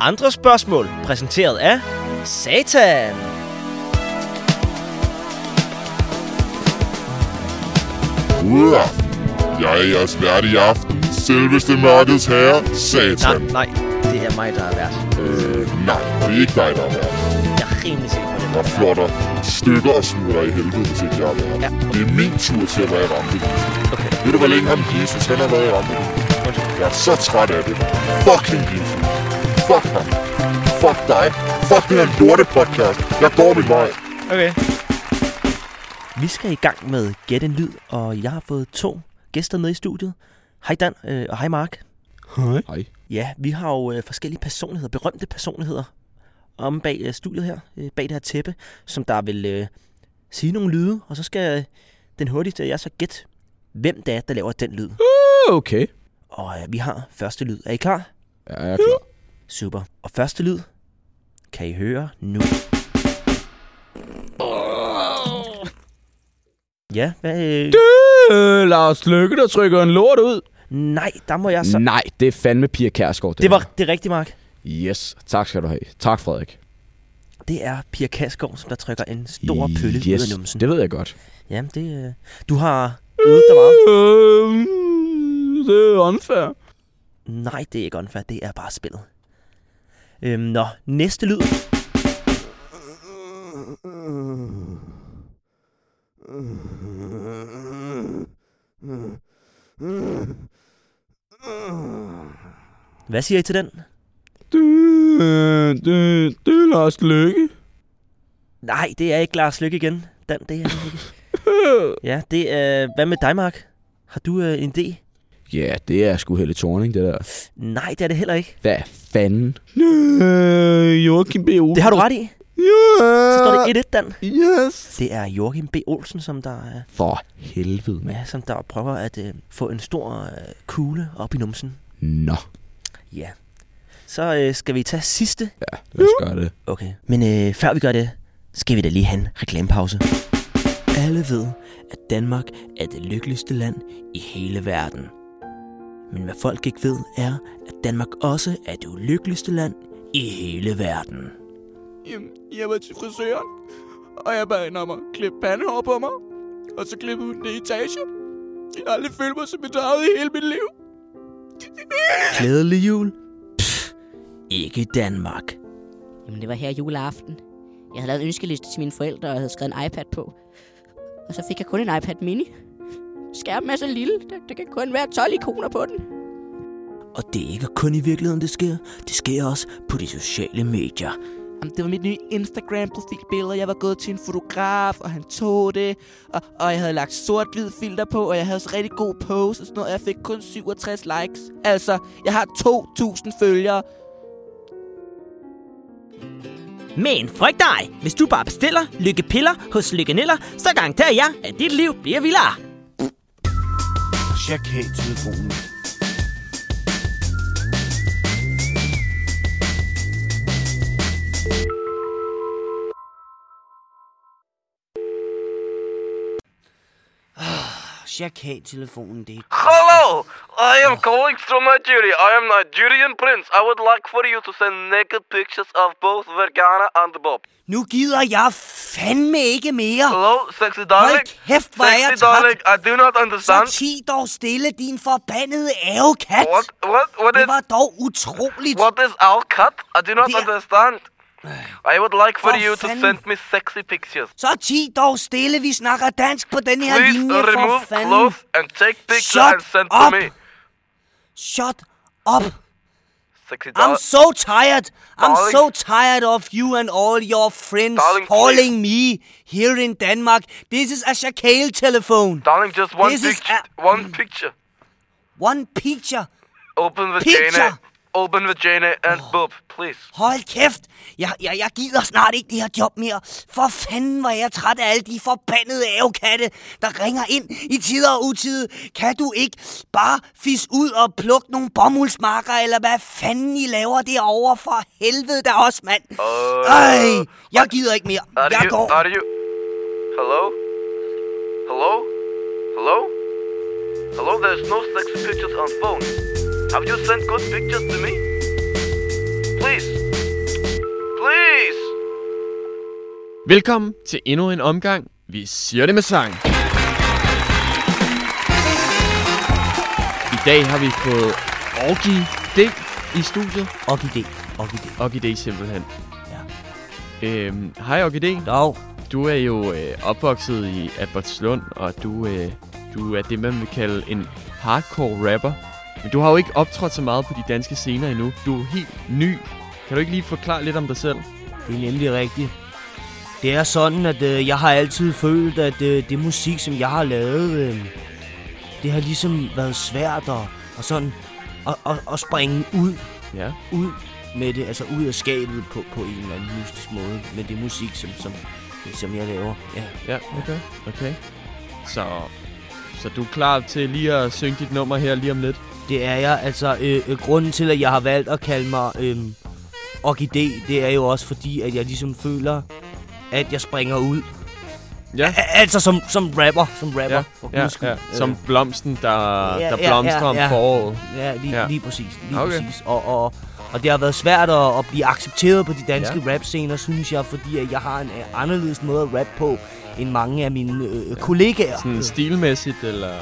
Andre spørgsmål præsenteret af Satan. Aften. Jeg er jeres vært i aften. Selveste mørkets herre, Nej, Satan. nej, det er mig, der er vært. Øh, nej, det er ikke dig, der er vært. Jeg er rimelig sikker på det. Jeg flotter stykker og smutter i helvede, hvis ikke jeg er vært. Ja. Det er min tur til at være i rampelyset. Okay. Ved du, hvor længe ham Jesus han har været i rampelyset? Jeg er så træt af det. Fucking Jesus. Fuck ham. Fuck dig. Fuck det her lorte podcast. Jeg går min vej. Okay. Vi skal i gang med Gæt en Lyd, og jeg har fået to gæster med i studiet. Hej Dan, øh, og hej Mark. Hej. Hej. Ja, vi har jo øh, forskellige personligheder, berømte personligheder, om bag øh, studiet her, øh, bag det her tæppe, som der vil øh, sige nogle lyde, og så skal øh, den hurtigste af jer så gætte, hvem det er, der laver den lyd. Okay. Og øh, vi har første lyd. Er I klar? Ja, jeg er klar. Super. Og første lyd kan I høre nu. Ja, hvad... Øh... Øh, Lars Lykke, der trykker en lort ud. Nej, der må jeg så... Nej, det er fandme Pia Kærsgaard. Det var det er rigtigt, Mark. Yes, tak skal du have. Tak, Frederik. Det er Pia Kasgaard, som der trykker en stor pølle yes, ud af numsen. det ved jeg godt. Ja, det... Øh... Du har øvet dig meget. Øh, det er unfair. Nej, det er ikke unfair. Det er bare spillet. Øhm, nå, næste lyd. Hvad siger I til den? Det, det, det er Lars Lykke. Nej, det er ikke Lars Lykke igen. Den, det er ikke. Ja, det er... Hvad med dig, Mark? Har du øh, en idé? Ja, det er sgu Helle Thorning, det der. Nej, det er det heller ikke. Hvad fanden? Øh, Joachim B. Olsen. Det har du ret i. Ja. Så står det 1-1, Dan. Yes. Det er Joachim B. Olsen, som der, øh, For helvede, mand. ja, som der prøver at øh, få en stor øh, kugle op i numsen. Nå. Ja. Så øh, skal vi tage sidste. Ja, lad os gøre det. Okay. Men øh, før vi gør det, skal vi da lige have en reklamepause. Alle ved, at Danmark er det lykkeligste land i hele verden. Men hvad folk ikke ved er, at Danmark også er det ulykkeligste land i hele verden. Jamen, jeg var til frisøren, og jeg bad hende om at klippe pandehår på mig, og så klippe hun det i etage. Jeg har aldrig følt mig så bedraget i hele mit liv. Glædelig jul. Pff, ikke i Danmark. Jamen, det var her juleaften. Jeg havde lavet en ønskeliste til mine forældre, og jeg havde skrevet en iPad på. Og så fik jeg kun en iPad mini. Skærmen er så lille, der, der kan kun være 12 ikoner på den. Og det er ikke kun i virkeligheden, det sker. Det sker også på de sociale medier. Jamen, det var mit nye Instagram-profilbillede. Jeg var gået til en fotograf, og han tog det. Og, og jeg havde lagt sort-hvid filter på, og jeg havde så rigtig god pose og sådan noget. Og jeg fik kun 67 likes. Altså, jeg har 2.000 følgere. Men frygt dig, hvis du bare bestiller lykkepiller hos Lykkeniller, så garanterer jeg, at dit liv bliver vildere. Check her telefonen. Check telefonen, det er Hello! I am calling from Nigeria. I am Nigerian prince. I would like for you to send naked pictures of both Vergana and Bob. Nu gider jeg fandme ikke mere. Hello, sexy darling. Hold kæft, hvor er jeg Sexy darling, I do not Så understand. ti dog stille, din forbandede ævekat. What, what, what Det is, var dog utroligt. what is our cut? I do not Det er- understand. I would like for For you to fanden. send me sexy pictures. Så ti dog stille, vi snakker dansk på den her Please linje for remove fanden. clothes and take pictures Shut and send up. to me. Shut up. Sexy I'm so tired. I'm Darling. so tired of you and all your friends Darling, calling me here in Denmark. This is a chakale telephone. Darling, just one This a- One picture. One picture. Open vagina. Picture. Open vagina and boob, please. Hold kæft. Jeg, jeg, jeg gider snart ikke det her job mere. For fanden var jeg træt af alle de forbandede ævkatte, der ringer ind i tider og utide. Kan du ikke bare fis ud og plukke nogle bomuldsmarker, eller hvad fanden I laver derovre for helvede der også, mand? Ej, jeg gider ikke mere. Are Jeg you? går. Are you? Hello? Hello? Hello? Hello? There's no sexy pictures on phone. Have you sent good pictures to me? Please. Please. Velkommen til endnu en omgang. Vi siger det med sang. I dag har vi fået Orgi D i studiet. Orgi D. Orgi D. Orgi D simpelthen. Ja. Øhm, hej Orgi D. Dag. Du er jo øh, opvokset i Albertslund, og du, øh, du er det, man vil kalde en hardcore rapper. Men du har jo ikke optrådt så meget på de danske scener endnu. Du er helt ny. Kan du ikke lige forklare lidt om dig selv? Det er nemlig rigtigt. Det er sådan, at øh, jeg har altid følt, at øh, det musik, som jeg har lavet, øh, det har ligesom været svært at, og sådan, at, at, at springe ud, Ja. ud med det, altså ud af skabet på, på en eller anden mystisk måde, med det musik, som, som, som jeg laver. Ja. Ja, okay. Okay. Så, så du er klar til lige at synge dit nummer her lige om lidt? Det er jeg. Altså, øh, øh, grunden til, at jeg har valgt at kalde mig øh, Orkidé, det er jo også fordi, at jeg ligesom føler, at jeg springer ud. Ja. A- altså som, som rapper. Som rapper. Ja, for ja, ja. Som blomsten, der, Ja, der ja, blomstrer ja, om ja. foråret. Ja, lige, Ja. ja. lige præcis. Lige Okay. præcis. Og, og, og det har været svært at, at blive accepteret på de danske ja. rap-scener, synes jeg, fordi at jeg har en anderledes måde at rappe på, end mange af mine øh, kollegaer. Sådan stilmæssigt, eller...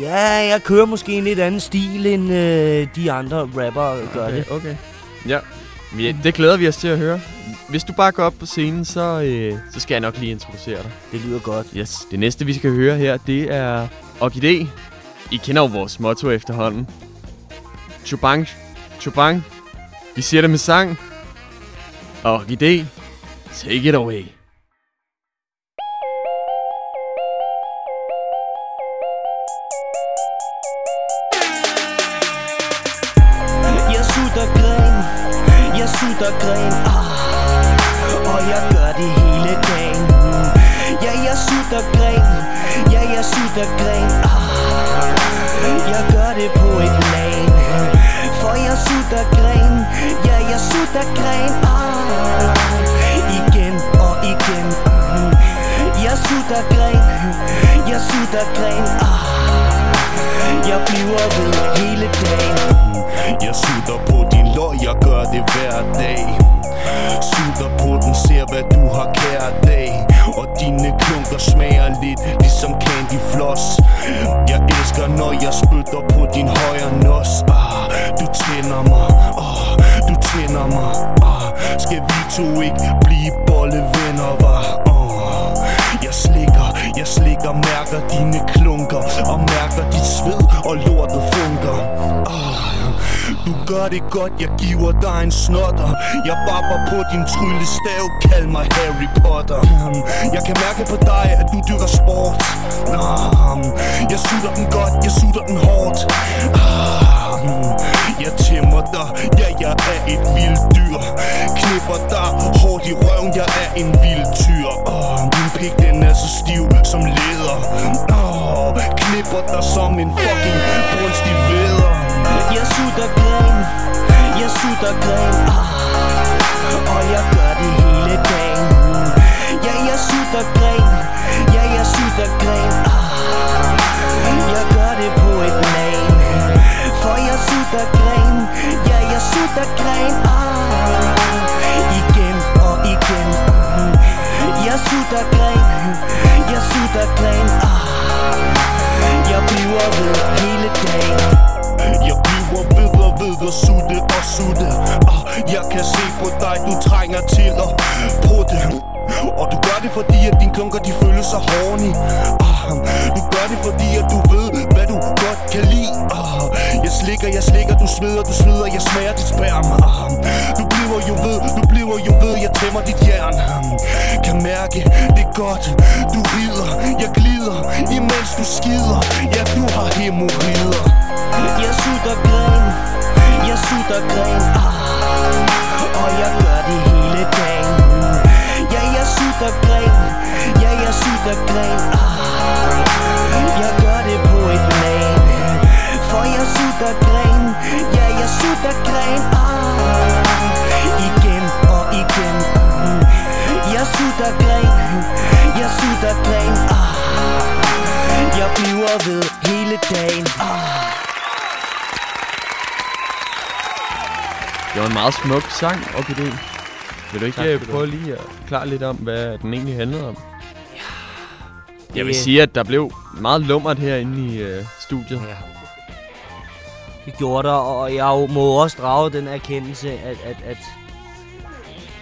Ja, jeg kører måske en lidt anden stil, end øh, de andre rapper gør okay, det. Okay. Ja. Vi, det glæder vi os til at høre. Hvis du bare går op på scenen, så, øh, så skal jeg nok lige introducere dig. Det lyder godt. Yes. Det næste, vi skal høre her, det er Orkidé. I kender jo vores motto efterhånden. Chubang, Chubang. Vi siger det med sang. Orkidé, take it away. Jeg sutter gren, ah, og jeg gør det hele dagen. Ja, jeg sutter gren, ja, jeg sutter gren, ah, jeg gør det på et plan For jeg sutter gren, ja, jeg sutter gren, ah, igen og igen. mm. Jeg sutter gren, jeg sutter gren, ah, jeg bliver ved hele dagen. Jeg sutter på din lår, jeg gør det hver dag. Sutter på den, ser hvad du har kære dag. Og dine klunker smager lidt ligesom candy floss. Jeg elsker når jeg spytter på din højre nos. Ah, Du tænder mig, ah, du tænder mig. Ah, Skal vi to ikke blive bollevenner, var? Ah, jeg slikker, jeg slikker, mærker dine klunker Og mærker dit sved og lortet funker. Du gør det godt, jeg giver dig en snotter. Jeg babber på din tryllestav, kald mig Harry Potter. Jeg kan mærke på dig, at du dyrker sport. Jeg sutter den godt, jeg sutter den hårdt. Ah, Jeg tæmmer dig, ja jeg er et vildt dyr. Knipper dig hårdt i røven, jeg er en vild tyr. Oh, Min pik den er så stiv som læder. Oh, Knipper dig som en fucking brunstig veder jeg sutter gren, jeg sutter gren, ah, og jeg gør det hele dagen. Ja, jeg sutter gren, ja, jeg sutter gren, ah, jeg gør det på et lag. For jeg sutter gren, ja, jeg sutter gren, ah, igen og igen. Jeg sutter gren, jeg sutter gren, ah, jeg bliver ved hele dagen sutte. Og ah, Jeg kan se på dig, du trænger til at prutte. Og du gør det fordi, at dine klunker de føles så horny. Ah, Du gør det fordi, at du ved, hvad du godt kan lide. Ah, Jeg slikker, jeg slikker, du sveder, du sveder, jeg smager dit sperma. Ah, Du bliver jo ved, du bliver jo ved, jeg tæmmer dit jern. Kan mærke, det er godt, du rider, jeg glider Imens du skider, ja du har hemorrider. Jeg sutter gren, jeg sutter gren, ah, og jeg gør det hele dagen. Ja, jeg sutter gren, ja, jeg sutter gren, ah, jeg gør det på et plan. For jeg sutter gren, ja, jeg sutter gren, ah, igen og igen. Jeg sutter gren, jeg sutter gren, ah, jeg bliver ved hele dagen. Ah. Det var en meget smuk sang, Orkidé. Vil du ikke Tak du prøve lige at forklare lidt om, hvad den egentlig handlede om? Jeg vil sige, at der blev meget lummert herinde i øh, studiet. Ja. Det gjorde der, og jeg må også drage den erkendelse, at, at, at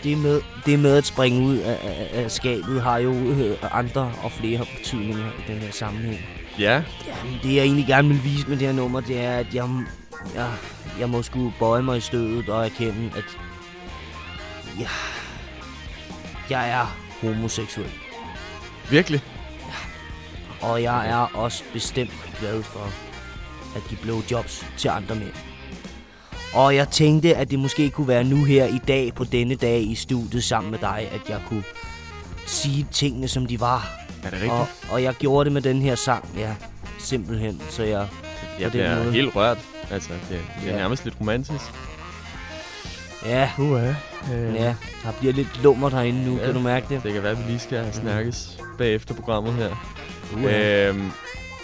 det, med, det med at springe ud af, af, af skabet har jo øh, andre og flere betydninger i den her sammenhæng. Ja, Jamen, det jeg egentlig gerne vil vise med det her nummer, det er, at jeg, jeg, jeg må skulle bøje mig i stødet og erkende, at jeg, jeg er homoseksuel. virkelig. Og jeg er også bestemt glad for at give blowjobs til andre mænd. Og jeg tænkte, at det måske kunne være nu her i dag, på denne dag i studiet sammen med dig, at jeg kunne sige tingene, som de var. Er det rigtigt? Og, og jeg gjorde det med den her sang, ja. Simpelthen, så jeg... jeg bliver helt rørt. Altså, det, det er Ja. nærmest lidt romantisk. Ja, Uh, øh, ja. Der bliver lidt lummer herinde nu, Ja. kan du mærke det? Det kan være, at vi lige skal snakkes bagefter programmet her. Uh, Øhm,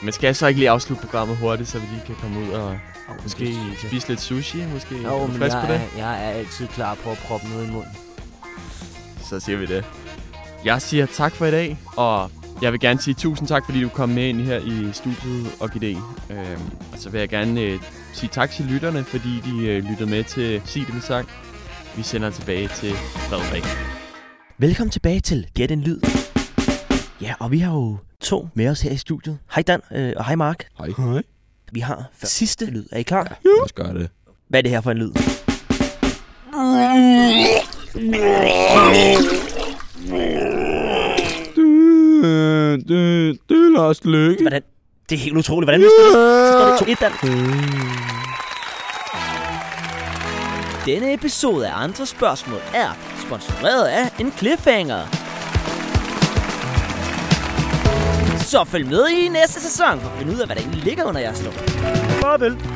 men skal jeg så ikke lige afslutte programmet hurtigt, så vi lige kan komme ud og Måske måske spise lidt sushi? Måske Jo, Er du men frisk jeg på det? er, jeg er altid klar på at proppe noget i munden. Så siger vi det. Jeg siger tak for i dag, og jeg vil gerne sige tusind tak, fordi du kom med ind her i studiet OGD. Øhm, og så vil jeg gerne øh, sige tak til lytterne, fordi de øh, lyttede med til Sig det med sang. Vi sender tilbage til Frederik. Velkommen tilbage til Gæt en Lyd. Ja, og vi har jo to med os her i studiet. Hej Dan, øh, og hej Mark. Hej. Hej. Vi har sidste lyd. Er I klar? Lad os gøre det. Hvad er det her for en lyd? Det, det, det er Lars Lykke. Hvordan? Det er helt utroligt. Hvordan vidste du det? Så står det 2-1, Dan. Denne episode af Andre Spørgsmål er sponsoreret af en cliffhanger. Så følg med i næste sæson for at finde ud af, hvad der egentlig ligger under jeres lov. Farvel.